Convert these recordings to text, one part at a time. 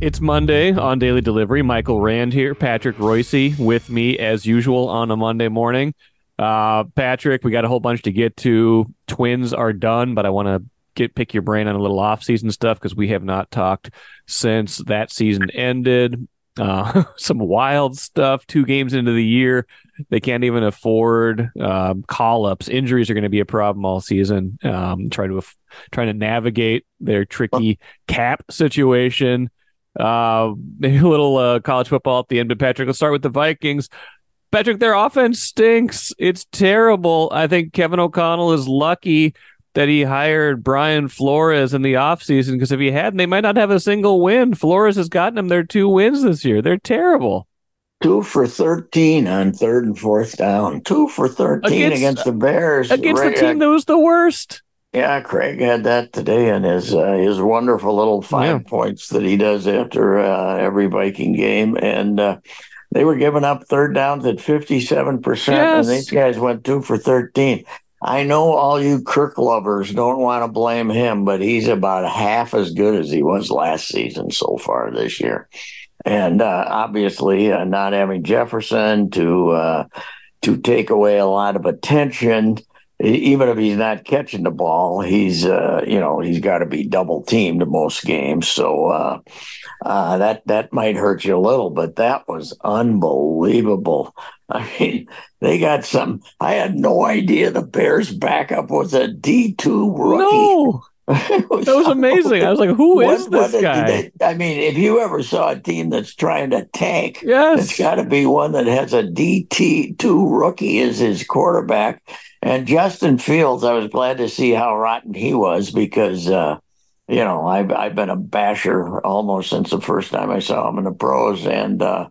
It's Monday on Daily Delivery. Michael Rand here. Patrick Reusse with me as usual on a Monday morning. Uh, Patrick, we got a whole bunch to get to. Twins are done, but I want to get pick your brain on a little off-season stuff because we have not talked since that season ended. Uh, some wild stuff. Two games into the year, they can't even afford um, call-ups. Injuries are going to be a problem all season. Um, trying to trying to navigate their tricky cap situation. Uh, maybe a little uh, college football at the end. But Patrick, let's start with the Vikings. Patrick, their offense stinks. It's terrible. I think Kevin O'Connell is lucky that he hired Brian Flores in the offseason because if he hadn't, they might not have a single win. Flores has gotten them their two wins this year. They're terrible. Two for 13 on third and fourth down. Two for 13 against, against the Bears. Against the team that was the worst. Yeah, Craig had that today in his uh, his wonderful little five yeah. points that he does after uh, every Viking game, and uh, they were giving up third downs at fifty seven percent, and these guys went two for thirteen. I know all you Kirk lovers don't want to blame him, but he's about half as good as he was last season so far this year, and uh, obviously uh, not having Jefferson to uh, to take away a lot of attention even if he's not catching the ball, he's uh, you know he's got to be double teamed in most games. So uh, uh, that that might hurt you a little, but that was unbelievable. I mean, they got some. I had no idea the Bears' backup was a D two rookie. No. was that was amazing. I was like, "Who is what, this what guy?" I mean, if you ever saw a team that's trying to tank, yes, it's got to be one that has a DT two rookie as his quarterback and Justin Fields, I was glad to see how rotten he was because, uh, you know, I've, I've been a basher almost since the first time I saw him in the pros. And uh,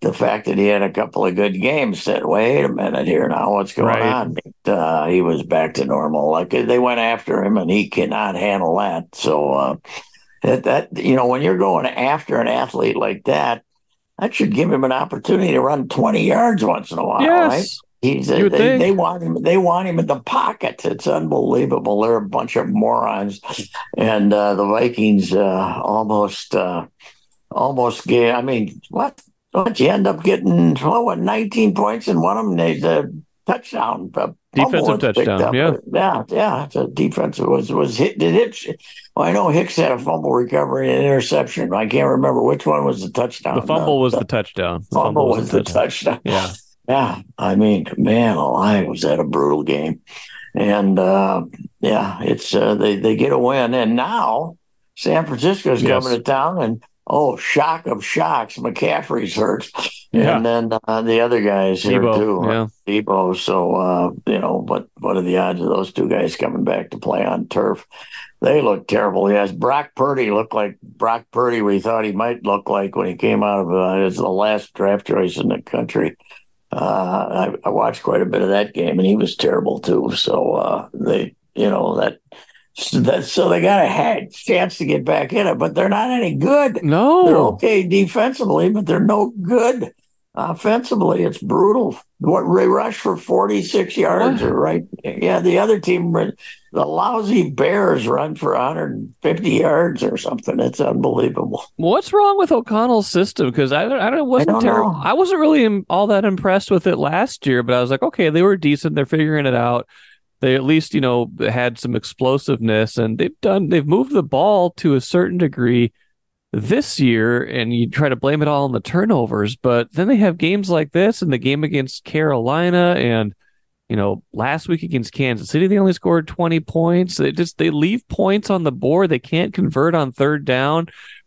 the fact that he had a couple of good games said, wait a minute here now, what's going right. on? But, uh, he was back to normal. Like they went after him and he cannot handle that. So, uh, that, that, you know, when you're going after an athlete like that, that should give him an opportunity to run 20 yards once in a while, yes. right? He's a, they, they, want him. They want him in the pocket. It's unbelievable. They're a bunch of morons, and uh, the Vikings uh, almost uh, almost gave. I mean, what? What you end up getting? what? Nineteen points in one of them. They the touchdown. Defensive touchdown. Yeah, yeah, yeah. The defensive was was hit. Did it? Well, I know Hicks had a fumble recovery and interception. I can't remember which one was the touchdown. The fumble was the, the touchdown. The fumble, was, was the touchdown. touchdown. Yeah. Yeah, I mean, man alive, was that a brutal game? And uh, yeah, it's uh, they they get a win, and now San Francisco's yes. coming to town, and oh, shock of shocks, McCaffrey's hurt, yeah. and then uh, the other guys here too, yeah. Deebo. So uh, you know, but what are the odds of those two guys coming back to play on turf? They look terrible. Yes, Brock Purdy looked like Brock Purdy. We thought he might look like when he came out of uh, as the last draft choice in the country. Uh, I, I, watched quite a bit of that game, and he was terrible too. So uh, they, you know, that, that so they got a chance to get back in it, but they're not any good. No, they're okay defensively, but they're no good offensively. It's brutal. What they rush for forty six yards, what? right? Yeah, the other team the lousy Bears run for 150 yards or something. It's unbelievable. What's wrong with O'Connell's system? Because I, I don't wasn't I don't terrible. I wasn't really all that impressed with it last year, but I was like, okay, they were decent. They're figuring it out. They at least you know had some explosiveness, and they've done they've moved the ball to a certain degree this year. And you try to blame it all on the turnovers, but then they have games like this, and the game against Carolina and you know, last week against Kansas City, they only scored 20 points. They just they leave points on the board. They can't convert on third down.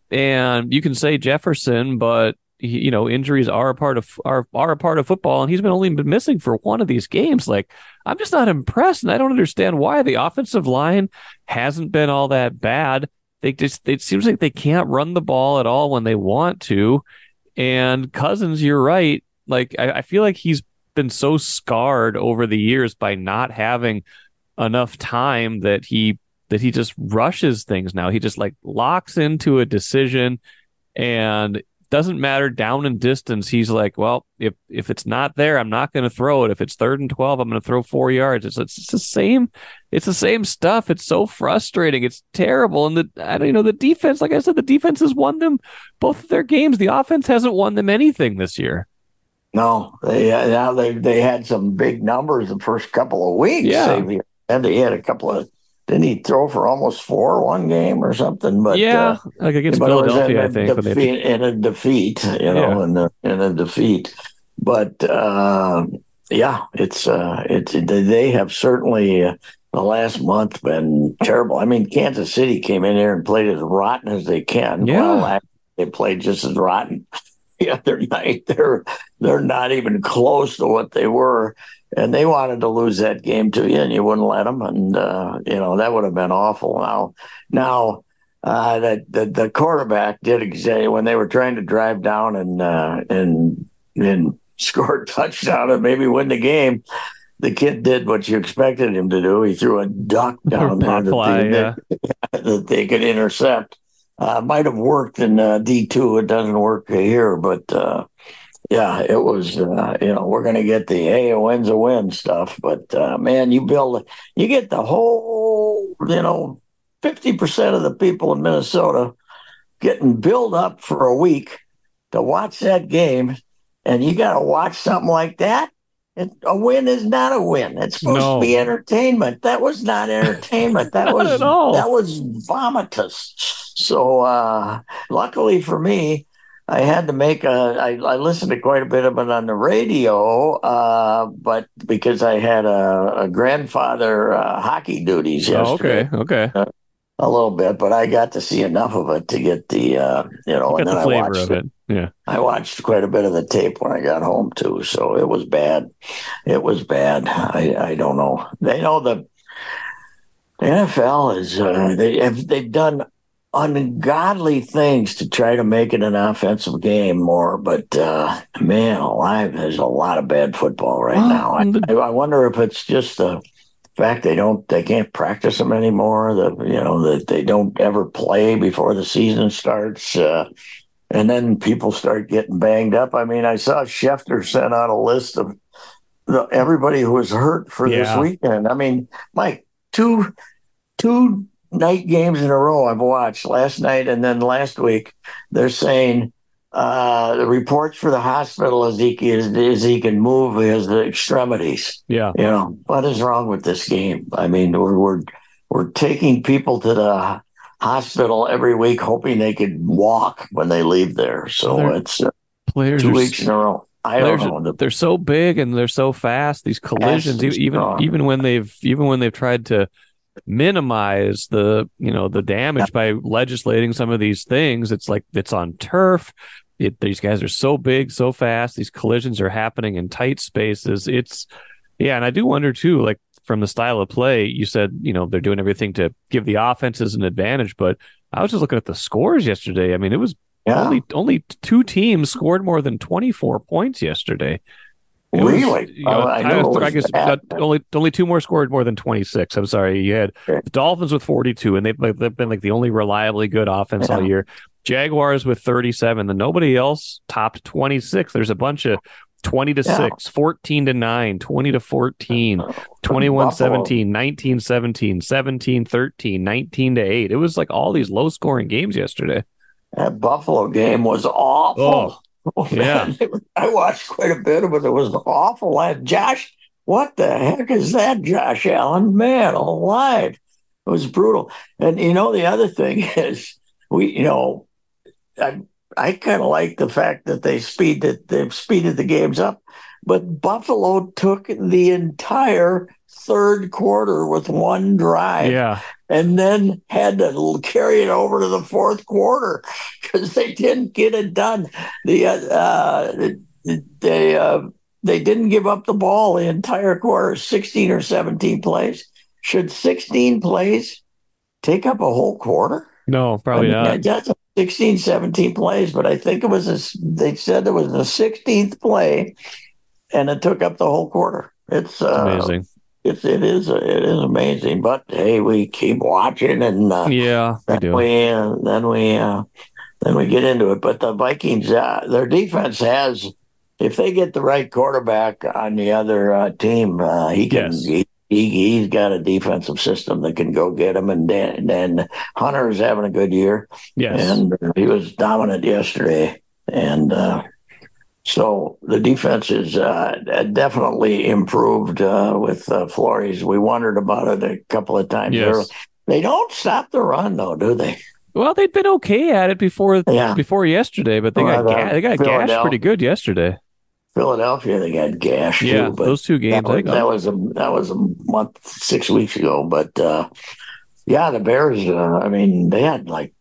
And you can say Jefferson, but he, you know, injuries are a part of are are a part of football, and he's been only been missing for one of these games. Like, I'm just not impressed, and I don't understand why the offensive line hasn't been all that bad. They just it seems like they can't run the ball at all when they want to. And Cousins, you're right. Like I, I feel like he's been so scarred over the years by not having enough time that he that he just rushes things now. He just like locks into a decision and doesn't matter down and distance. He's like, well, if if it's not there, I'm not going to throw it. If it's third and twelve, I'm going to throw four yards. It's, it's, it's the same. It's the same stuff. It's so frustrating. It's terrible. And the I don't you know the defense. Like I said, the defense has won them both of their games. The offense hasn't won them anything this year. No, they now they they had some big numbers the first couple of weeks. Yeah. They, and they had a couple of didn't he throw for almost four one game or something? But yeah, uh, like against Philadelphia, I think. Defeat, in a defeat, you know, yeah. in, a, in a defeat. But uh, yeah, it's uh, it's they have certainly uh, the last month been terrible. I mean, Kansas City came in here and played as rotten as they can. Yeah. Well, they played just as rotten the other night. They're they're not even close to what they were and they wanted to lose that game to you, and you wouldn't let them, and uh, you know that would have been awful. Now, now uh, the, the, the quarterback did exactly when they were trying to drive down and uh, and and score a touchdown and maybe win the game. The kid did what you expected him to do. He threw a duck down there that, they, yeah. that, that they could intercept. Uh, might have worked in uh, D two. It doesn't work here, but uh, yeah, it was, uh, you know, we're going to get the, hey, a win's a win stuff. But uh, man, you build, you get the whole, you know, 50% of the people in Minnesota getting built up for a week to watch that game. And you got to watch something like that. It, a win is not a win. It's supposed No. to be entertainment. That was not entertainment. That Not was at all. that was vomitous. So uh, luckily for me, I had to make a. I, I listened to quite a bit of it on the radio, uh, but because I had a, a grandfather uh, hockey duties Oh, yesterday, okay, okay. a little bit, but I got to see enough of it to get the, uh, you know, You and then the I watched it. Yeah. I watched quite a bit of the tape when I got home too, so it was bad. It was bad. I, I don't know. They know the NFL is uh, they have they've done ungodly things to try to make it an offensive game more, but uh, man, alive, there's a lot of bad football right Well, now. I, the- I wonder if it's just the fact they don't they can't practice them anymore. That you know that they don't ever play before the season starts. Uh, and then people start getting banged up. I mean, I saw Schefter sent out a list of the, everybody who was hurt for this weekend. I mean, Mike, two two night games in a row I've watched last night and then last week. They're saying uh, the reports for the hospital is he is, is he can move his extremities. Yeah. You know what is wrong with this game? I mean, we're we're we're taking people to the hospital every week, hoping they could walk when they leave there. So They're- it's uh, Players two weeks in a row. I don't know. they're so big and they're so fast. These collisions, even strong. even when they've even when they've tried to minimize the you know the damage by legislating some of these things, it's like it's on turf. It, these guys are so big, so fast. These collisions are happening in tight spaces. It's yeah, and I do wonder too, like from the style of play, you said you know they're doing everything to give the offenses an advantage, but I was just looking at the scores yesterday. I mean, it was yeah, only only two teams scored more than 24 points yesterday. It was- really. you oh, know, I, I I know I guess only only two more scored more than 26. I'm sorry. You had Okay. the Dolphins with 42, and they've, like, they've been like the only reliably good offense all year. Jaguars with 37, and nobody else topped 26. There's a bunch of 20 to Yeah. 6, 14 to 9, 20 to 14, 21 Buffalo. 17, 19 17, 17 13, 19 to 8. It was like all these low scoring games yesterday. That Buffalo game was awful. Oh, Oh, yeah. I watched quite a bit of it. It was awful. I, Josh, what the heck is that, Josh Allen? Man, alive. It was brutal. And you know, the other thing is, we, you know, I I kind of like the fact that they speeded they've speeded the games up, but Buffalo took the entire third quarter with one drive Yeah. And then had to carry it over to the fourth quarter because they didn't get it done. The uh, they uh, they didn't give up the ball the entire quarter, sixteen or seventeen plays. Should sixteen plays take up a whole quarter? No, probably I mean, not. That's 16, 17 plays, but I think it was a, they said it was the sixteenth play, and it took up the whole quarter. It's uh, Amazing. It's it is it is amazing, but hey, we keep watching, and uh, Yeah, we then do. we uh, then we uh, then we get into it. But the Vikings, uh, their defense has, if they get the right quarterback on the other uh, team, uh, he can. Yes. He, he, he's got a defensive system that can go get him. And then, then Hunter's having a good year. Yes. And he was dominant yesterday. And uh, so the defense is uh, definitely improved uh, with uh, Flores. We wondered about it a couple of times. Yes. They don't stop the run, though, do they? Well, they'd been okay at it before yeah. before yesterday, but they got ga- they got gashed pretty good yesterday. Philadelphia, they got gashed. Yeah, too, those two games. That was, that was, a that was a month, six weeks ago. But uh, yeah, the Bears. Uh, I mean, they had like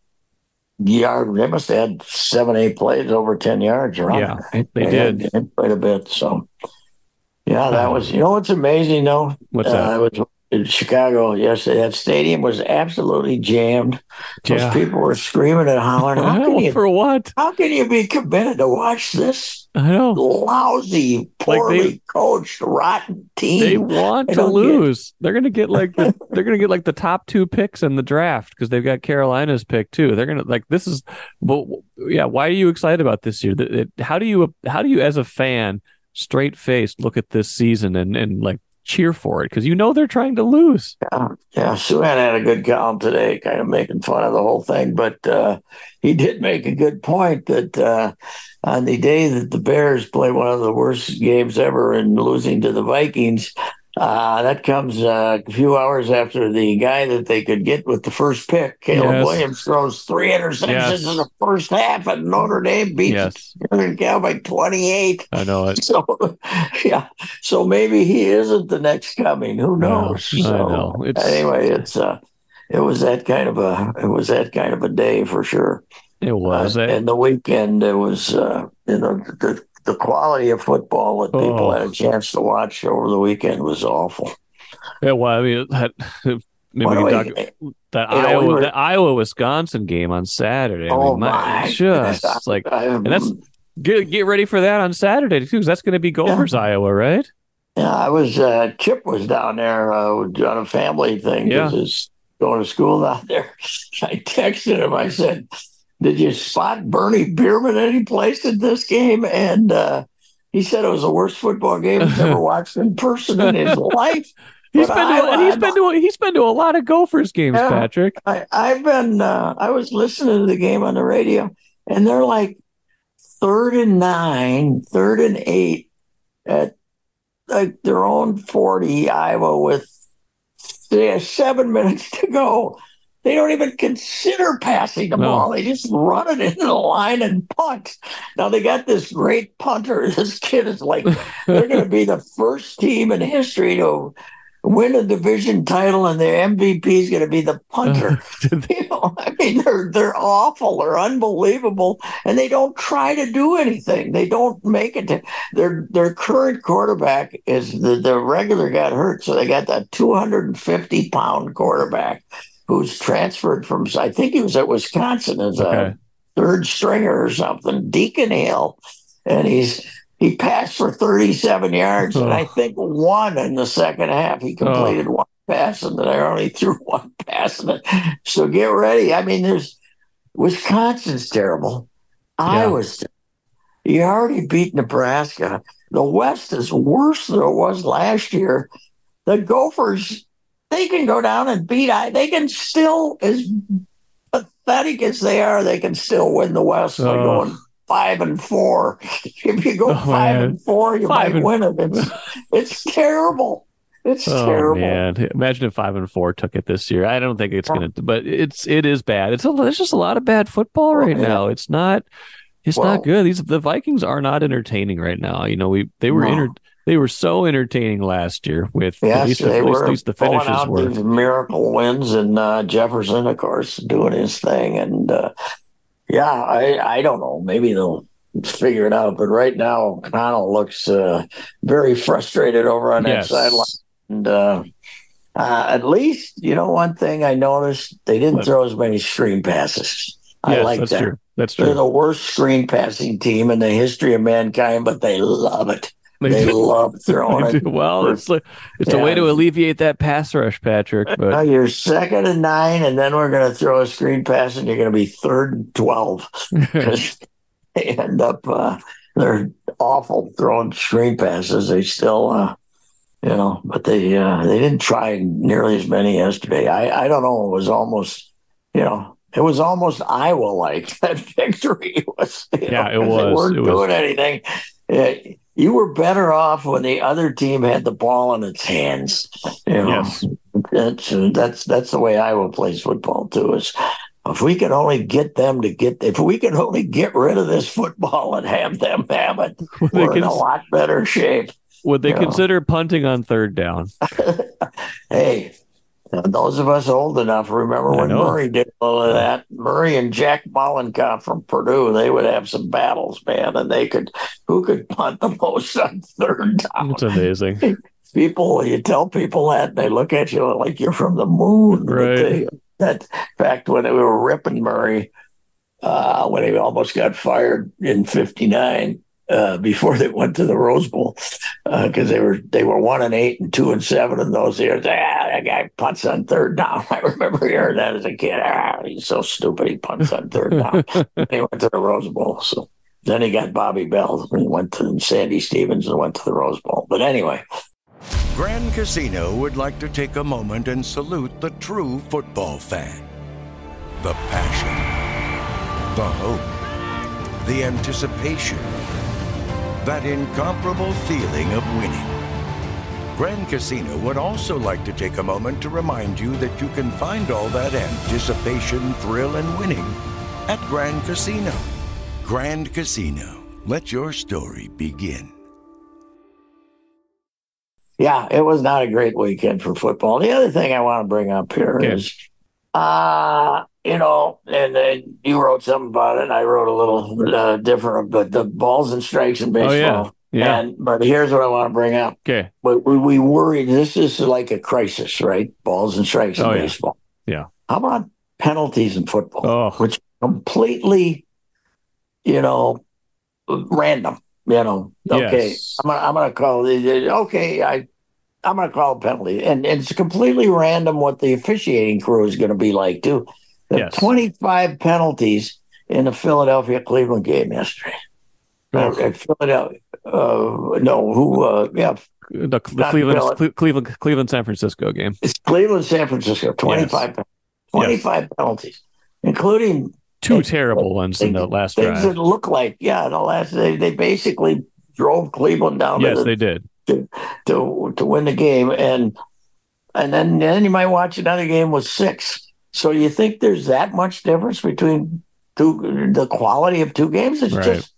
yard. They must have had seven, eight plays over ten yards around. Yeah, they, they did had, quite a bit. So yeah, that was. You know what's amazing though? What's that? Uh, was in Chicago yesterday. That stadium was absolutely jammed. Those yeah. people were screaming and hollering. How can you, for what? How can you be committed to watch this I know. lousy, poorly like they, coached, rotten team? They want to lose. Get... They're gonna get like the, they're gonna get like the top two picks in the draft because they've got Carolina's pick too. They're gonna like this is. But yeah, why are you excited about this year? How do you how do you as a fan? straight faced look at this season and, and like cheer for it because you know they're trying to lose. Yeah, yeah. Souhan had a good column today, kind of making fun of the whole thing, but uh, he did make a good point that uh, on the day that the Bears play one of the worst games ever and losing to the Vikings, uh, that comes uh, a few hours after the guy that they could get with the first pick, Caleb yes. Williams, throws three interceptions yes. in the first half, and Notre Dame beats yes. Cal by 28. I know it. So, yeah. So maybe he isn't the next coming. Who knows? I so, know. It's... Anyway, it's uh, it was that kind of a it was that kind of a day for sure. It was. Uh, and the weekend, it was uh, you know the the quality of football that people oh. had a chance to watch over the weekend was awful. Yeah, well, I mean, that, maybe we talk that Iowa, we were, the Iowa Wisconsin game on Saturday. Oh I mean, my, my just like, and that's get get ready for that on Saturday too, because that's going to be Gophers, yeah. Iowa, right? Yeah, I was. Uh, Chip was down there uh, on a family thing. Yeah, going to school out there. I texted him. I said, did you spot Bernie Bierman any place in this game? And uh, he said it was the worst football game he's ever watched in person in his life. He's been, I, to, he's been to he's been to a lot of Gophers games, yeah, Patrick. I, have been uh, I was listening to the game on the radio, and they're like third and nine, third and eight at like their own forty Iowa with seven minutes to go. They don't even consider passing the no. ball. They just run it into the line and punt. Now they got this great punter. This kid is like, they're going to be the first team in history to win a division title, and their MVP is going to be the punter. you know, I mean, they're they're awful. They're unbelievable, and they don't try to do anything. They don't make it. To, their their current quarterback is the the regular got hurt, so they got that 250 pound quarterback who's transferred from, I think he was at Wisconsin as okay. a third stringer or something, Deacon Hill. And he's, he passed for 37 yards, oh. and I oh. think one in the second half. He oh. completed oh. one pass, and then I only threw one pass. In it. So get ready. I mean, there's Wisconsin's terrible. Yeah. Iowa's You already beat Nebraska. The West is worse than it was last year. The Gophers they can go down and beat I. They can still, as pathetic as they are, they can still win the West by going five and four. If you go oh, five man. and four, you five might and... win it. It's it's terrible. It's oh, terrible. Man, imagine if five and four took it this year. I don't think it's gonna, but it's it is bad. It's a, there's just a lot of bad football right oh, now. It's not. It's well, not good. These the Vikings are not entertaining right now. You know, we they were no. They were so entertaining last year with yes, at least, they at were least the finishes were miracle wins and uh, Jefferson, of course, doing his thing. And uh, yeah, I I don't know. Maybe they'll figure it out. But right now, Connell looks uh, very frustrated over on yes. that sideline. And uh, uh, at least, you know, one thing I noticed, they didn't throw as many screen passes. I yes, like that's that. True. That's true. They're the worst screen passing team in the history of mankind, but they love it. They, they love throwing it. Well, it's like, it's yeah. a way to alleviate that pass rush, Patrick. But you're second and nine, and then we're going to throw a screen pass, and you're going to be third and twelve they end up uh, they're awful throwing screen passes. They still, uh, you know, but they uh, they didn't try nearly as many yesterday. I I don't know. It was almost, you know, it was almost Iowa like that victory was. yeah, know, it was. They weren't it doing was. anything. It, you were better off when the other team had the ball in its hands. You know, yes. that's that's that's the way Iowa plays football too. Is if we can only get them to get, if we can only get rid of this football and have them have it, we're cons- in a lot better shape. Would they consider know? punting on third down? hey, those of us old enough remember when Murray did all of that. Murray and Jack Mollenkopf from Purdue, they would have some battles, man, and they could who could punt the most on third down. It's amazing. People, you tell people that, they look at you like you're from the moon. Right. They, that fact, when they were ripping Murray, uh, when he almost got fired in '59, uh, before they went to the Rose Bowl because uh, they were they were one and eight and two and seven in those years. Ah, that guy punts on third down. I remember hearing that as a kid. Ah, he's so stupid. He punts on third down. they went to the Rose Bowl. So then he got Bobby Bell. And he went to Sandy Stevens and went to the Rose Bowl. But anyway. Grand Casino would like to take a moment and salute the true football fan. The passion, the hope, the anticipation that incomparable feeling of winning. Grand Casino would also like to take a moment to remind you that you can find all that anticipation, thrill, and winning at Grand Casino. Grand Casino, let your story begin. Yeah, it was not a great weekend for football. The other thing I want to bring up here okay. is uh, you know, and then you wrote something about it. And I wrote a little uh, different, but the balls and strikes in baseball. Oh, yeah. yeah. And but here's what I want to bring up. Okay. But we, we worry this is like a crisis, right? Balls and strikes in oh, baseball. Yeah. yeah. How about penalties in football, oh. which completely, you know, random. You know, okay, yes. I'm gonna, I'm gonna call it. Okay, I I'm going to call a penalty, and, and, it's completely random what the officiating crew is going to be like too. Yes. 25 penalties in the Philadelphia Cleveland game yesterday. Uh, Philadelphia, uh, no, who? Uh, yeah, the, the Cleveland, Cleveland, Cleveland, San Francisco game. It's Cleveland, San Francisco. 25, yes. 25 yes. penalties, including two terrible ones in the last things drive. that look like yeah, the last they they basically drove Cleveland down. Yes, the, they did to to to win the game, and and then then you might watch another game with six. So you think there's that much difference between two the quality of two games? It's right. just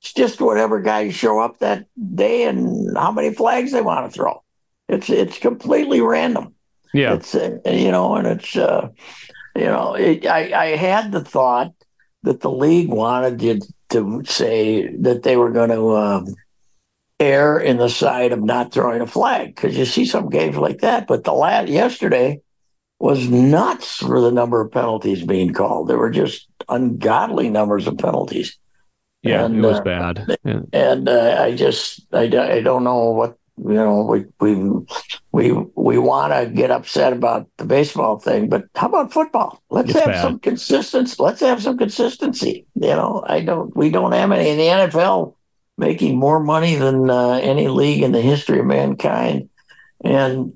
it's just whatever guys show up that day and how many flags they want to throw. It's it's completely random. Yeah, it's uh, you know, and it's uh, you know, it, I I had the thought that the league wanted to to say that they were going to. Uh, err in the side of not throwing a flag because you see some games like that. But the last yesterday was nuts for the number of penalties being called. There were just ungodly numbers of penalties. Yeah, and, it was uh, bad. Yeah. And uh, I just I, I don't know what you know we we we we want to get upset about the baseball thing, but how about football? Let's it's have bad. some consistency. Let's have some consistency. You know, I don't. We don't have any in the NFL making more money than uh, any league in the history of mankind. And,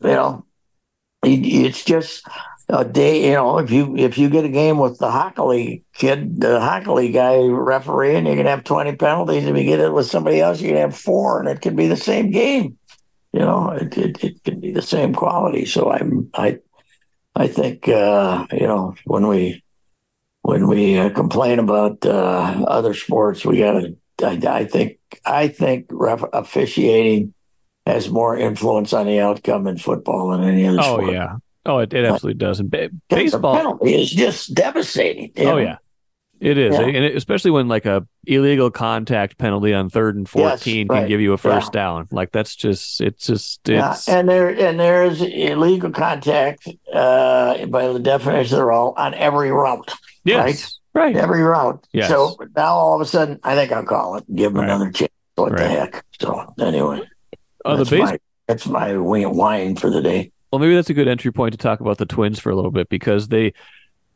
you know, it's just a day, you know, if you if you get a game with the Hochuli kid, the Hochuli guy refereeing, you're gonna have 20 penalties. If you get it with somebody else, you're gonna have four, and it could be the same game. You know, it it, it could be the same quality. So I'm I I think uh, you know when we when we uh, complain about uh, other sports, we got to I, I think I think ref, officiating has more influence on the outcome in football than any other. Oh sport. yeah, oh it, it absolutely does. And ba- baseball penalty is just devastating. Oh know? yeah, it is, yeah. and it, especially when like a illegal contact penalty on third and fourteen yes, right. can give you a first yeah. down. Like that's just it's just it's yeah. and there and there is illegal contact uh, by the definition of the rule on every route. Yes. Right? Right. Every route. Yes. So now all of a sudden, I think I'll call it. Give them Right. another chance. What right. the heck? So anyway, uh, the base. My, that's my wine for the day. Well, maybe that's a good entry point to talk about the Twins for a little bit because they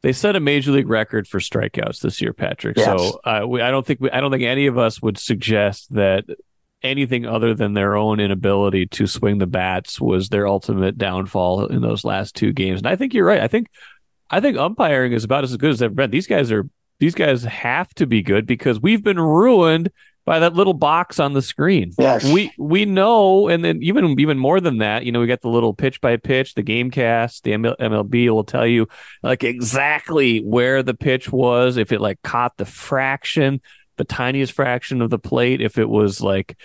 they set a major league record for strikeouts this year, Patrick. Yes. So uh, we, I don't think we, I don't think any of us would suggest that anything other than their own inability to swing the bats was their ultimate downfall in those last two games. And I think you're right. I think I think umpiring is about as good as ever been. These guys are these guys have to be good because we've been ruined by that little box on the screen. Yes. We we know, and then even even more than that, you know, we got the little pitch by pitch, the game cast, the MLB will tell you like exactly where the pitch was, if it like caught the fraction, the tiniest fraction of the plate, if it was like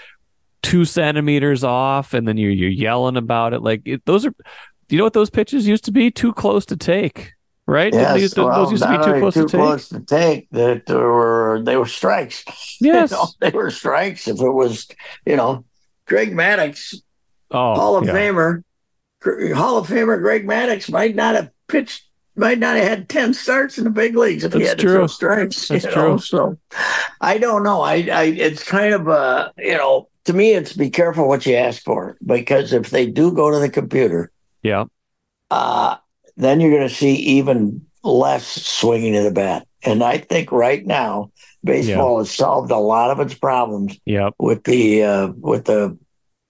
two centimeters off, and then you're you're yelling about it. Like it, those are, do you know what those pitches used to be? Too close to take right? Yes, these, well, those used to be too close too to close take. to take. That were they were strikes. Yes, you know, they were strikes. If it was, you know, Greg Maddux, oh, Hall of yeah. Famer, Hall of Famer Greg Maddux might not have pitched. Might not have had ten starts in the big leagues if That's he had true. strikes. That's true. Know? So, I don't know. I, I, it's kind of a, you know, to me, it's be careful what you ask for because if they do go to the computer, yeah, uh, then you're going to see even less swinging of the bat. And I think right now, baseball has solved a lot of its problems. Yep. with the uh, with the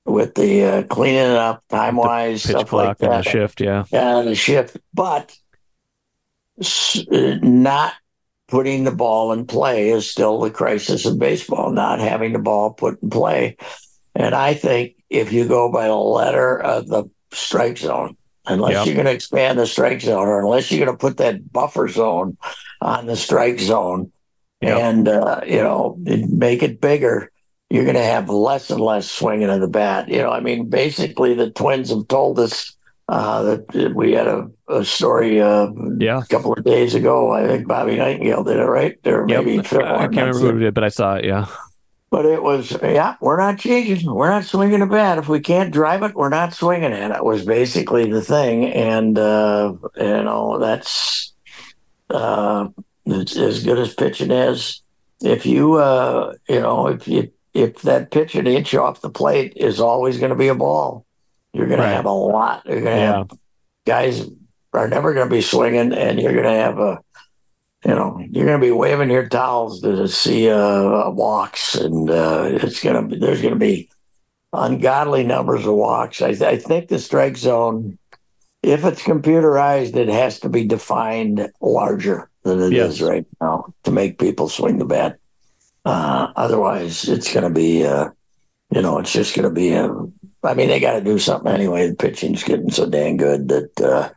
with the uh, cleaning it up time wise, stuff like that. And the shift, yeah, yeah, the shift, but not putting the ball in play is still the crisis of baseball. Not having the ball put in play, and I think if you go by the letter of the strike zone, unless yep. you're going to expand the strike zone or unless you're going to put that buffer zone on the strike zone yep. and uh, you know make it bigger you're going to have less and less swinging of the bat you know i mean basically the twins have told us uh, that we had a, a story uh, yeah. a couple of days ago i think bobby nightengale did it right there yep. maybe i can't remember who did but i saw it yeah but it was, yeah, we're not changing. We're not swinging a bat. If we can't drive it, we're not swinging it. It was basically the thing. And, uh, you know, that's uh, it's as good as pitching is. If you, uh, you know, if you, if that pitch an inch off the plate is always going to be a ball, you're going right. to have a lot. You're going to yeah. have guys are never going to be swinging, and you're going to have a you know, you're going to be waving your towels to see uh, walks, and uh, it's going to be there's going to be ungodly numbers of walks. I, I, think the strike zone, if it's computerized, it has to be defined larger than it yes. is right now to make people swing the bat. Uh, otherwise, it's going to be, uh, you know, it's just going to be. A, I mean, they got to do something anyway. The pitching's getting so dang good that uh,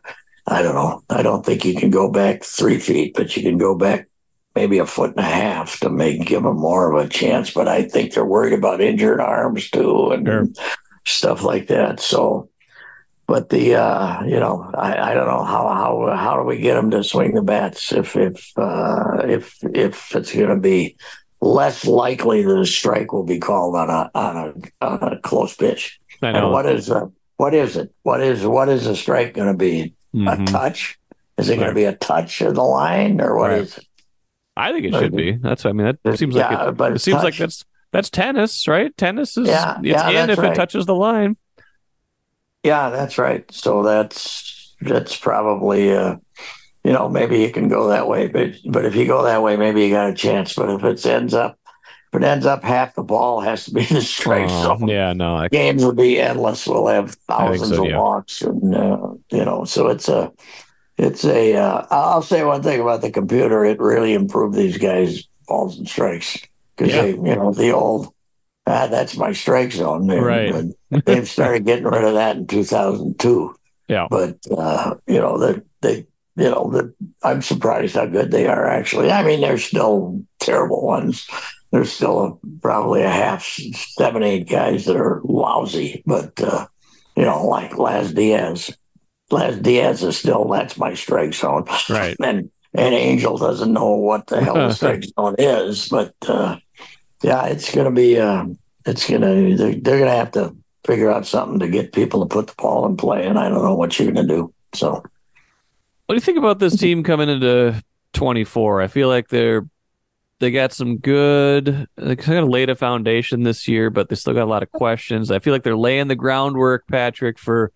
I don't know. I don't think you can go back three feet, but you can go back maybe a foot and a half to make give them more of a chance. But I think they're worried about injured arms too and sure. stuff like that. So, but the uh, you know, I, I don't know how how how do we get them to swing the bats if if uh, if if it's going to be less likely that a strike will be called on a on a, on a close pitch. I And what is a, what is it? What is what is a strike going to be? Mm-hmm. a touch? Is it going to be a touch of the line, or what right. is it? I think it should be. That's. I mean, that seems yeah, like it, but it seems touch. like that's that's tennis, right? Tennis is yeah, it's yeah, in if right. it touches the line. Yeah, that's right. So that's that's probably uh, you know maybe you can go that way, but but if you go that way, maybe you got a chance. But if it ends up if it ends up half the ball has to be in the strike oh, zone. Yeah, no, I... games would be endless. We'll have thousands so, of yeah. walks, and uh, you know, so it's a, it's a. Uh, I'll say one thing about the computer: it really improved these guys' balls and strikes because yeah. they, you know, the old. Ah, that's my strike zone. And, right. they've started getting rid of that in 2002. Yeah. But uh, you know, they they you know, the, I'm surprised how good they are actually. I mean, they're still terrible ones there's still a, probably a half seven, eight guys that are lousy, but uh, you know, like Laz Diaz. Laz Diaz is still that's my strike zone, right? And and Angel doesn't know what the hell the strike zone is, but uh, yeah, it's gonna be uh, it's gonna they're, they're gonna have to figure out something to get people to put the ball in play, and I don't know what you're gonna do. So, what do you think about this mm-hmm. team coming into 24? I feel like they're They got some good. They kind of laid a foundation this year, but they still got a lot of questions. I feel like they're laying the groundwork, Patrick, for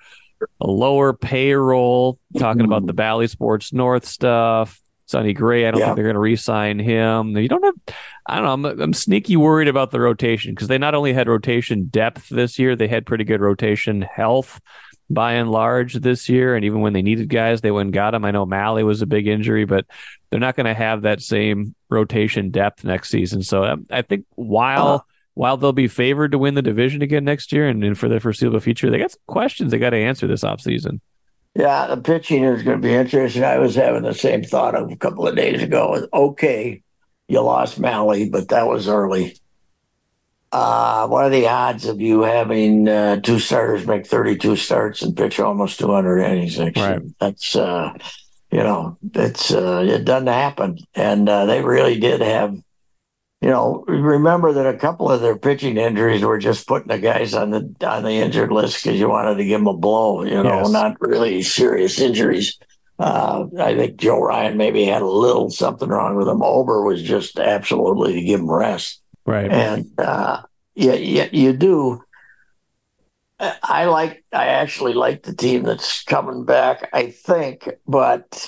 a lower payroll. Talking about the mm-hmm. Bally Sports North stuff, Sonny Gray. I don't yeah. think they're going to re-sign him. You don't have. I don't know. I'm, I'm sneaky worried about the rotation because they not only had rotation depth this year, they had pretty good rotation health by and large this year. And even when they needed guys, they went and got them. I know Mahle was a big injury, but they're not going to have that same rotation depth next season. So um, I think while uh, while they'll be favored to win the division again next year and, and for the foreseeable future, they got some questions they got to answer this offseason. Yeah, the pitching is going to be interesting. I was having the same thought a couple of days ago. Okay, you lost Mahle, but that was early. Uh, what are the odds of you having uh, two starters make 32 starts and pitch almost 200 innings right. That's, uh, you know, it's uh, it doesn't happen. And uh, they really did have, you know, remember that a couple of their pitching injuries were just putting the guys on the on the injured list because you wanted to give them a blow. You know, yes. not really serious injuries. Uh, I think Joe Ryan maybe had a little something wrong with him. Ober was just absolutely to give him rest. Right. And uh, yeah, yeah, you do. I like. I actually like the team that's coming back. I think, but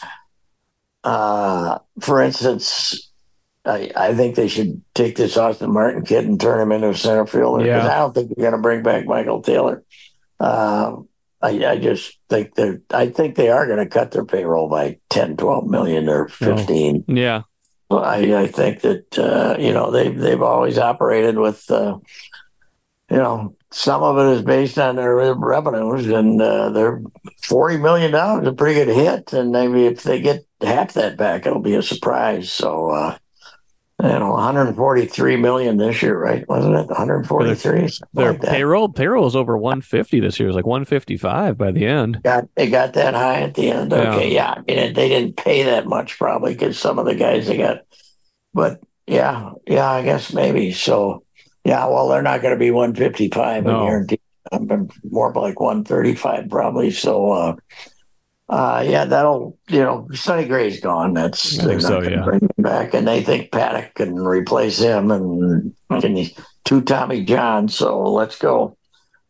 uh, for instance, I, I think they should take this Austin Martin kid and turn him into a center fielder because yeah. I don't think they're going to bring back Michael Taylor. Uh, I, I, just think they're. I think they are going to cut their payroll by 10, 12 million or fifteen. Oh, yeah, I, I think that uh, you know they've they've always operated with uh, you know some of it is based on their revenues, and uh, they're forty million dollars a pretty good hit, and maybe if they get half that back, it'll be a surprise. So uh, you know, 143 million this year, right? Wasn't it 143? Their, like payroll payroll is over 150 this year. It was like 155 by the end. Got they got that high at the end. Okay, yeah. yeah. I mean, they didn't pay that much probably because some of the guys they got, but yeah, yeah, I guess maybe. So yeah, well, they're not going to be 155 no. I'm more like 135 probably. So. uh uh, yeah, that'll you know Sonny Gray's gone. That's they're not so, going to yeah. bring him back, and they think Paddack can replace him, and can he, two Tommy John. So let's go.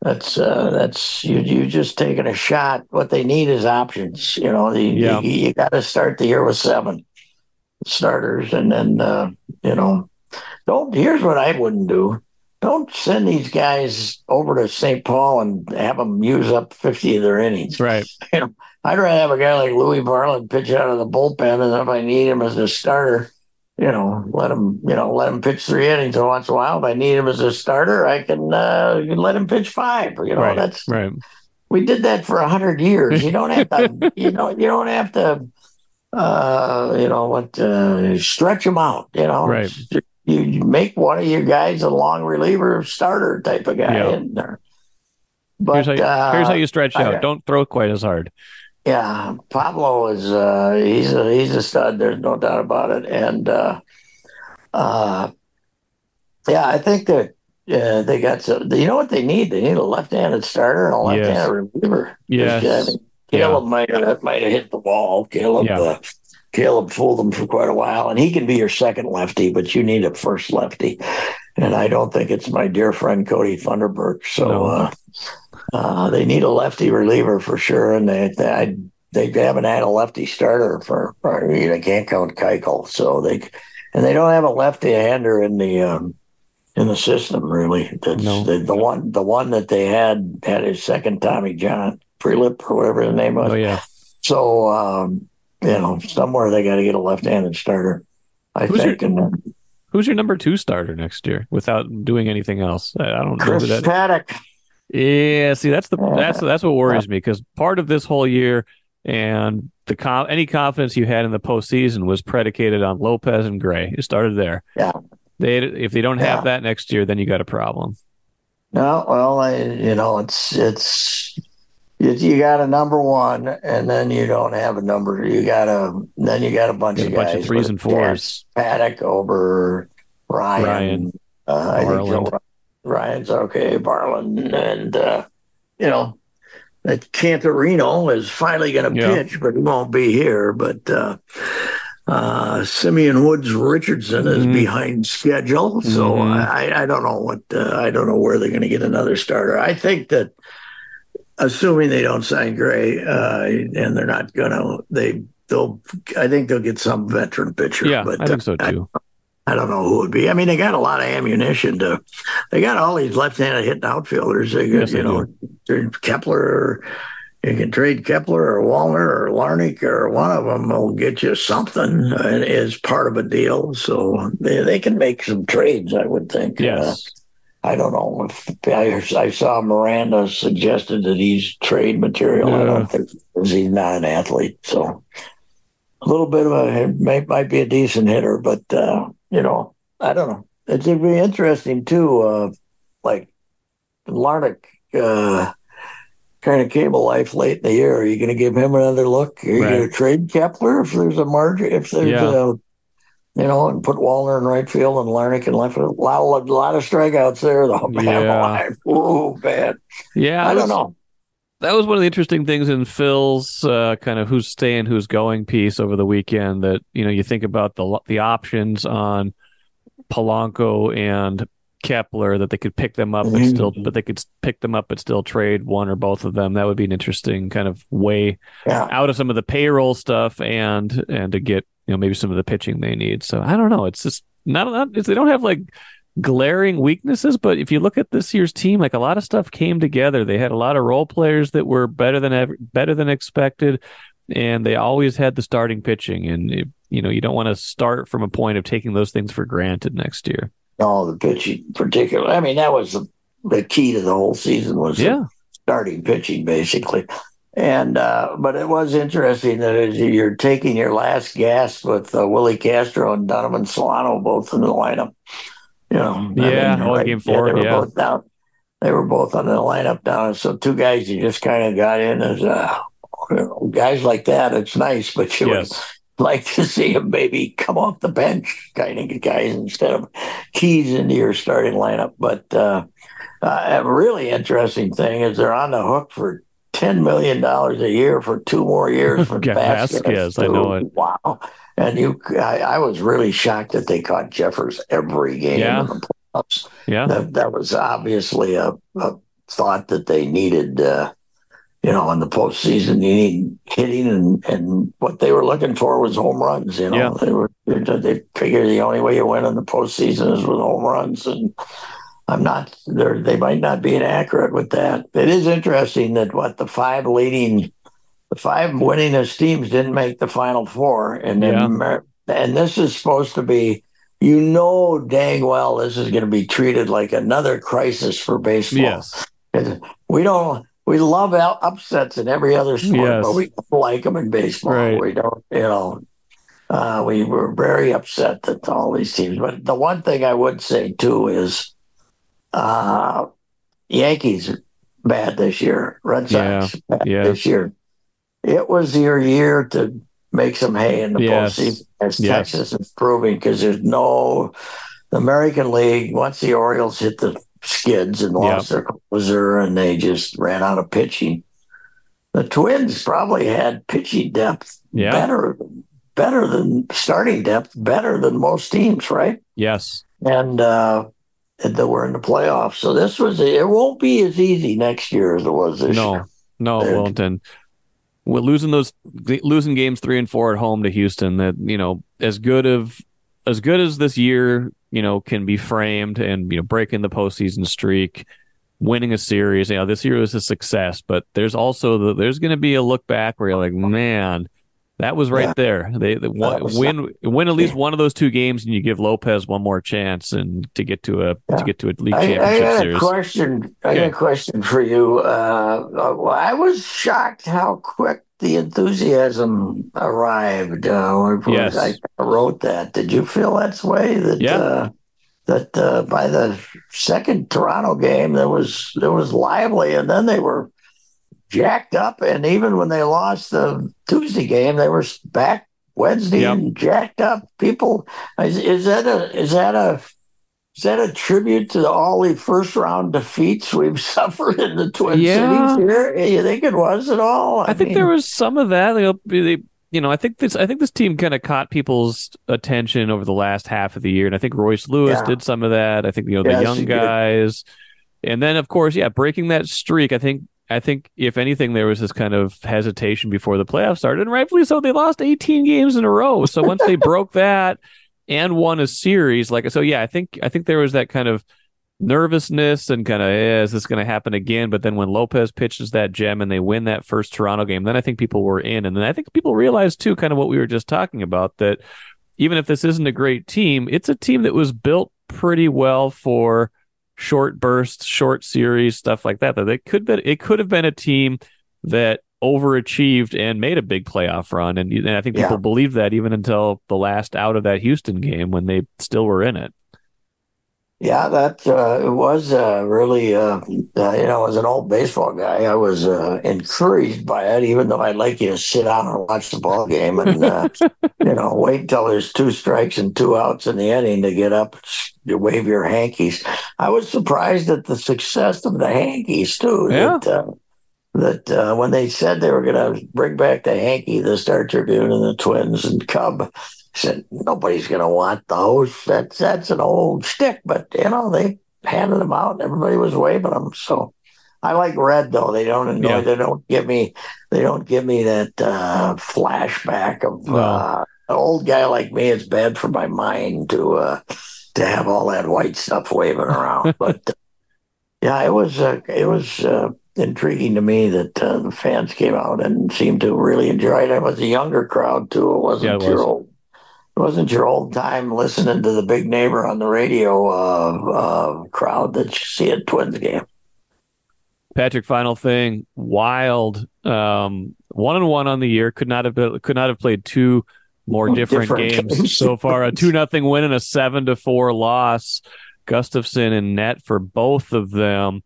That's uh, that's you. You just taking a shot. What they need is options. You know, the, yeah. you, you got to start the year with seven starters, and then uh, you know, don't. Here's what I wouldn't do. Don't send these guys over to St. Paul and have them use up 50 of their innings. Right. You know, I'd rather have a guy like Louis Varland pitch out of the bullpen, and if I need him as a starter, you know, let him, you know, let him pitch three innings once in a while. If I need him as a starter, I can, uh, can let him pitch five. You know, right, that's right. We did that for a hundred years. You don't have to, you know, you don't have to, uh, you know, what, uh, stretch them out. You know, right. You, you make one of your guys a long reliever starter type of guy yep. in there. But here's how, you, uh, here's how you stretch out. I, don't throw quite as hard. Yeah, Pablo is uh, he's a he's a stud. There's no doubt about it. And uh, uh, yeah, I think that uh, they got some. You know what they need? They need a left-handed starter and a left-handed yes. reliever. Yes. I mean, Caleb yeah. might have might have hit the wall. Caleb yeah. uh, Caleb fooled them for quite a while, and he can be your second lefty, but you need a first lefty. And I don't think it's my dear friend Kody Funderburk. So. No. Uh, uh, they need a lefty reliever for sure, and they they, they haven't had a lefty starter for. for they can't count Keuchel, so they and they don't have a lefty-hander in the um, in the system really. That's no. the, the one the one that they had had his second Tommy John Prielipp or whatever his name was. Oh yeah. So um, you know somewhere they got to get a left-handed starter. I who's think. Your, and, who's your number two starter next year without doing anything else? I, I don't Chris know. Chris Paddack. Yeah, see, that's the that's that's what worries me because part of this whole year and the com- any confidence you had in the postseason was predicated on Lopez and Gray. It started there. Yeah. They if they don't have that next year, then you got a problem. No, well, I, you know, it's it's you, got a number one, and then you don't have a number. You got a then you got a bunch of a bunch guys of threes and fours. Paddack over Ryan. Ryan. Uh, I think Ryan's okay, Varland, and uh, you know that Canterino is finally going to yeah. pitch, but he won't be here. But uh, uh, Uh, Simeon Woods Richardson is mm-hmm. behind schedule, so mm-hmm. I, I don't know what uh, I don't know where they're going to get another starter. I think that assuming they don't sign Gray uh, and they're not going to they they'll I think they'll get some veteran pitcher. Yeah, but I think so too. I, I don't know who would be. I mean, they got a lot of ammunition to. They got all these left-handed hitting outfielders. They got, yes, you know, Kepler you can trade Kepler or Wallner or Larnach or one of them will get you something as part of a deal. So they, they can make some trades, I would think. Uh, yes. Uh, I don't know if I, I, saw Miranda suggested that he's trade material. Yeah. I don't think he's not an athlete. So a little bit of a might, might be a decent hitter, but uh, you know, I don't know. It'd be interesting too. Uh, like Larnach, uh, kind of came alive late in the year. Are you going to give him another look? Are you right. going to trade Kepler if there's a margin? If there's yeah. a, you know, and put Wallner in right field and Larnach in left. A lot, a lot of strikeouts there, though. Man, yeah. Oh, bad. Yeah. I don't know. That was one of the interesting things in Phil's uh, kind of who's staying, who's going piece over the weekend. That you know, you think about the the options on Polanco and Kepler that they could pick them up, but still, mm-hmm. but they could pick them up, but still trade one or both of them. That would be an interesting kind of way yeah. out of some of the payroll stuff and and to get you know maybe some of the pitching they need. So I don't know. It's just not, not it's, they don't have like glaring weaknesses, but if you look at this year's team, like a lot of stuff came together. They had a lot of role players that were better than ever, better than expected, and they always had the starting pitching. And you know you don't want to start from a point of taking those things for granted next year. All the pitching particularly. I mean, that was the, the key to the whole season was yeah. starting pitching basically. And uh, but it was interesting that as you're taking your last gasp with uh, Willi Castro and Donovan Solano both in the lineup. You know, yeah, I mean, right, game four, yeah, they were yeah. both down. They were both on the lineup down. So two guys you just kind of got in as uh, guys like that. It's nice, but you yes like to see him maybe come off the bench kind of guys instead of keys into your starting lineup. But uh, uh, a really interesting thing is they're on the hook for ten million dollars a year for two more years for Vazquez. Vazquez I know it. Wow. And you, I, I, was really shocked that they caught Jeffers every game yeah. in the playoffs. Yeah, that, that was obviously a, a, thought that they needed. Uh, you know, in the postseason, you need hitting, and, and what they were looking for was home runs. You know, yeah. they were they figured the only way you win in the postseason is with home runs, and I'm not. They might not be inaccurate with that. It is interesting that what the five leading, the five winningest teams didn't make the final four, and then yeah. and this is supposed to be. You know dang well this is going to be treated like another crisis for baseball. Yes. We don't we love upsets in every other sport, yes. but we don't like them in baseball. Right. We don't, you know. Uh, we were very upset that all these teams. But the one thing I would say too is, uh, Yankees bad this year. Red Sox yeah. this year. It was your year to make some hay in the yes. postseason, as yes. Texas is proving, because there's no the American League. Once the Orioles hit the skids and lost yep. their closer, and they just ran out of pitching. The Twins probably had pitching depth yeah. better, better than starting depth, better than most teams, right? Yes, and uh, they were in the playoffs. So this was it won't be as easy next year as it was this no, year. No, no, it won't. And we're losing those losing games three and four at home to Houston. That you know, as good of as good as this year you know, can be framed and, you know, breaking the postseason streak, winning a series. You know, this year was a success, but there's also the, there's going to be a look back where you're like, man, that was right yeah. there. They, they win win at least one of those two games, and you give Lopez one more chance and to get to a yeah. to get to a league championship I, I got series. A question. I got a question for you. Uh, I was shocked how quick the enthusiasm arrived. Uh, yes. I wrote that. Did you feel that way? That yeah. Uh, that uh, by the second Toronto game, there was there was lively, and then they were jacked up. And even when they lost the Tuesday game, they were back Wednesday yep. and jacked up. People, is, is that a is that a is that a tribute to all the first round defeats we've suffered in the Twin yeah. Cities here? You think it was at all? I, I think mean, there was some of that. They, they you know, I think this I think this team kind of caught people's attention over the last half of the year, and I think Royce Lewis yeah. did some of that. I think you know the young guys, and then of course, yeah, breaking that streak. I think I think if anything, there was this kind of hesitation before the playoffs started, and rightfully so. They lost 18 games in a row, so once they broke that and won a series, like so, yeah, I think I think there was that kind of nervousness and kind of eh, is this going to happen again? But then when Lopez pitches that gem and they win that first Toronto game, then I think people were in, and then I think people realized too, kind of what we were just talking about, that even if this isn't a great team, it's a team that was built pretty well for short bursts, short series, stuff like that. That it could be, it could have been a team that overachieved and made a big playoff run, and, and I think people yeah. believed that even until the last out of that Houston game when they still were in it. Yeah, that uh, it was uh, really, uh, uh you know, as an old baseball guy, I was uh, encouraged by it, even though I'd like you to sit down and watch the ball game and, uh, you know, wait until there's two strikes and two outs in the inning to get up to wave your hankies. I was surprised at the success of the hankies, too. Yeah. That, that when they said they were going to bring back the hanky, the Star Tribune and the Twins and Cub, said nobody's going to want those. That's that's an old stick, but you know they handed them out and everybody was waving them. So I like red though. They don't annoy. Yeah. They don't give me. They don't give me that uh, flashback of no. uh, an old guy like me. It's bad for my mind to uh, to have all that white stuff waving around. but uh, yeah, it was uh, it was uh, intriguing to me that uh, the fans came out and seemed to really enjoy it. It was a younger crowd too. It wasn't yeah, it was. your old it wasn't your old time listening to the big neighbor on the radio uh, uh, crowd that you see at Twins game. Patrick, final thing, wild. Um, one and one on the year could not have been, could not have played two more different, different games, games, so far. A two nothing win and a seven to four loss. Gustavsson and net for both of them.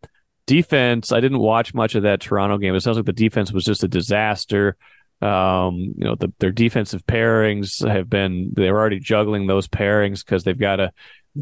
Defense, I didn't watch much of that Toronto game. It sounds like the defense was just a disaster. Um, you know, the, their defensive pairings have been, they're already juggling those pairings because they've got to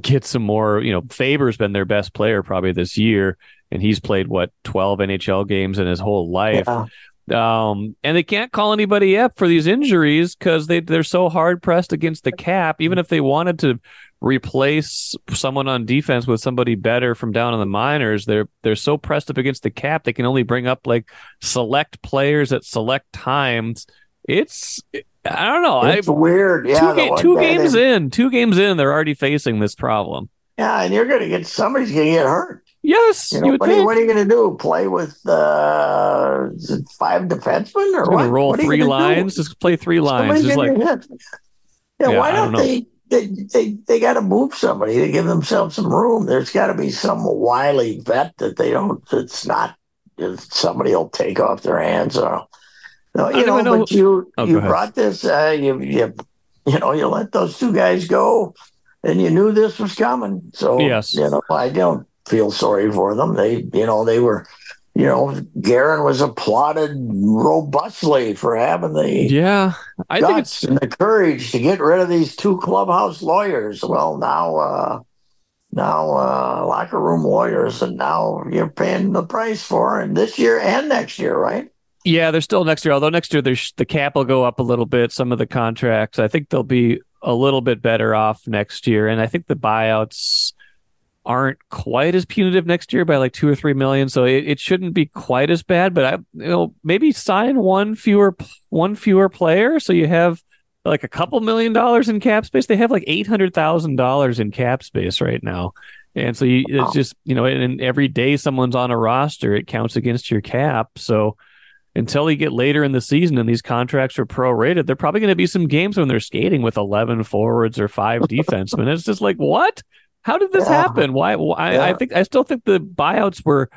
get some more, you know, Faber's been their best player probably this year, and he's played what, 12 NHL games in his whole life. Yeah. Um, and they can't call anybody up for these injuries because they they're so hard pressed against the cap. Even if they wanted to replace someone on defense with somebody better from down in the minors. They're they're so pressed up against the cap they can only bring up like select players at select times. It's I don't know. It's I, weird. Yeah, two, ga- two games in, two games in, they're already facing this problem. Yeah, and you're going to get somebody's to get hurt. Yes. You know, you what, are, what, are, you going to do? Play with uh, five defensemen or what? Roll what three lines. Just play three lines. Just like, yeah, yeah, why don't, don't they? They they, they got to move somebody to give themselves some room. There's got to be some wily vet that they don't. It's not somebody will take off their hands or. No, you know, know, but you oh, you brought this. Uh, you you you know you let those two guys go, and you knew this was coming. So yes, you know I don't feel sorry for them. They you know they were you know, Guerin was applauded robustly for having the yeah, I think it's and the courage to get rid of these two clubhouse lawyers. Well, now, uh, now uh, locker room lawyers, and now you're paying the price for, and this year and next year, right? Yeah, they're still next year. Although next year there's the cap will go up a little bit. Some of the contracts, I think they'll be a little bit better off next year, and I think the buyouts aren't quite as punitive next year by like two or three million. So it, it shouldn't be quite as bad. But I, you know, maybe sign one fewer one fewer player, so you have like a couple million dollars in cap space. They have like eight hundred thousand dollars in cap space right now, and so you, it's just you know, and, and every day someone's on a roster, it counts against your cap. So until you get later in the season and these contracts are prorated, there are probably going to be some games when they're skating with 11 forwards or five defensemen. It's just like, what? How did this yeah. happen? Why? why yeah. I think I still think the buyouts were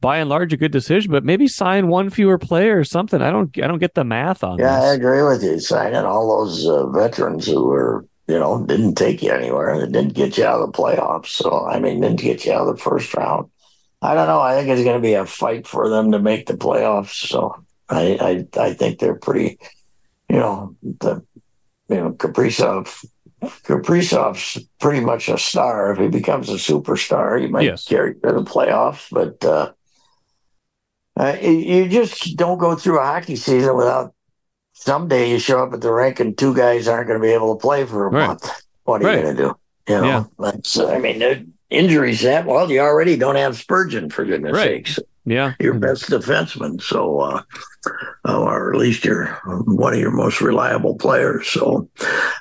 by and large a good decision, but maybe sign one fewer player or something. I don't I don't get the math on. That. Yeah, this. I agree with you. Signing all those uh, veterans who were you know didn't take you anywhere. They didn't get you out of the playoffs. So I mean, didn't get you out of the first round. I don't know. I think it's going to be a fight for them to make the playoffs. So I I, I think they're pretty. You know the you know Kaprizov Kaprizov's pretty much a star. If he becomes a superstar, he might yes. carry to the playoffs. But uh, uh, you just don't go through a hockey season without someday you show up at the rink and two guys aren't going to be able to play for a Right. month. What are Right. you going to do? You know, Yeah. that's, I mean, the injuries that, well, you already don't have Spurgeon, for goodness Right. sakes. Yeah. Your best defenseman. So, uh, or at least you're one of your most reliable players. So,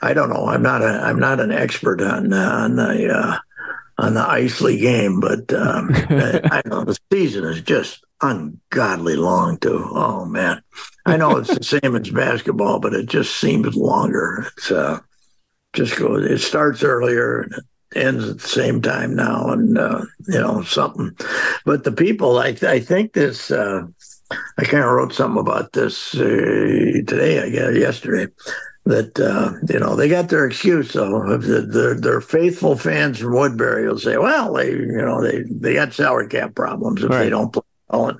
I don't know. I'm not a. I'm not an expert on on the uh, on the Isley game, but um, I, I know the season is just ungodly long too. Oh man, I know it's the same as basketball, but it just seems longer. It's uh, just goes. It starts earlier and it ends at the same time now, and uh, you know something. But the people, I I think this. Uh, I kind of wrote something about this uh, today, I guess, yesterday. That uh, you know they got their excuse though. If the, their their faithful fans from Woodbury will say, "Well, they you know they they got salary cap problems if Right. they don't play." well."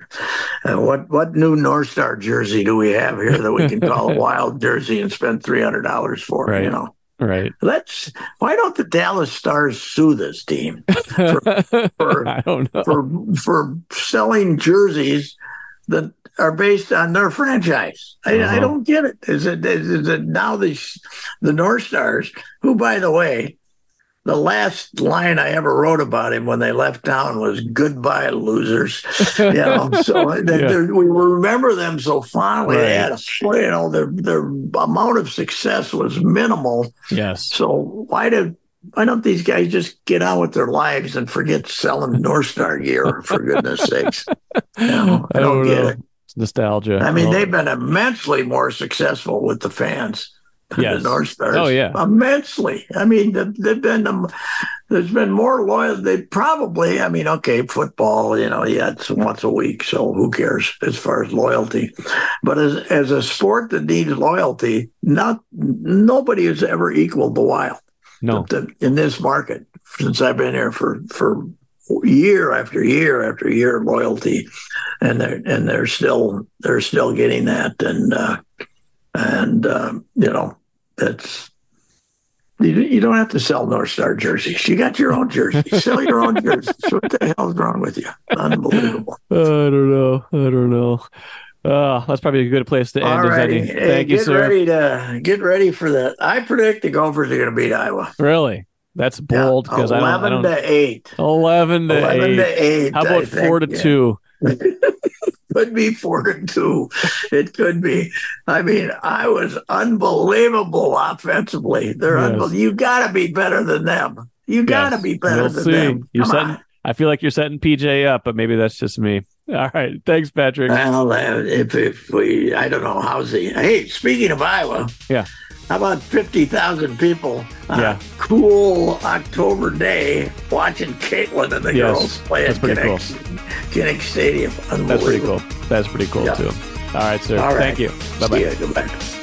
And, what what new North Star jersey do we have here that we can call a wild jersey and spend three hundred dollars for? Right. You know, Right. let's. Why don't the Dallas Stars sue this team? I don't know. for for selling jerseys that are based on their franchise. I, Uh-huh. I don't get it. Is it is it now the the North Stars, who by the way, the last line I ever wrote about him when they left town was "Goodbye, losers." You know, so they- Yeah. we remember them so fondly. They had a, you know, their their amount of success was minimal. Yes. So why did why don't these guys just get on with their lives and forget selling North Star gear for goodness sakes? You know, I don't get know. it. Nostalgia. I mean, Well, they've been immensely more successful with the fans Yes. the North Stars. Oh, yeah. immensely. I mean, they've, been um, there's been more loyal. They probably. I mean, okay, football. You know, yeah, it's once a week, so who cares as far as loyalty? But as as a sport that needs loyalty, not nobody has ever equaled the Wild no. in this market since I've been here for for year after year after year of loyalty, and they're and they're still they're still getting that, and uh, and um, you know that's. You, you don't have to sell North Star jerseys. You got your own jersey. Sell your own jerseys. What the hell's wrong with you? Unbelievable. I don't know. I don't know. Uh, that's probably a good place to end. All righty. Hey, Thank you, get sir. ready to get ready for that. I predict the Gophers are going to beat Iowa. Really? That's bold because I don't. I eleven don't to eight. Eleven to Eleven eight. to eight. How I about think, four to yeah. two? could be four and two. It could be. I mean, I was unbelievable offensively. They're Yes. unbel- you got to be better than them. You got to Yes. be better We'll than see. them. You're Come setting. on. I feel like you're setting PJ up, but maybe that's just me. All right. Thanks, Patrick. Well, uh, if if we, I don't know how's the. Hey, speaking of Iowa, Yeah. How about fifty thousand people on Yeah. a cool October day watching Caitlin and the Yes. girls play That's at pretty cool. Kinnick, Kinnick Stadium? That's pretty cool. That's pretty cool Yeah. too. All right, sir. All right. Thank you. Bye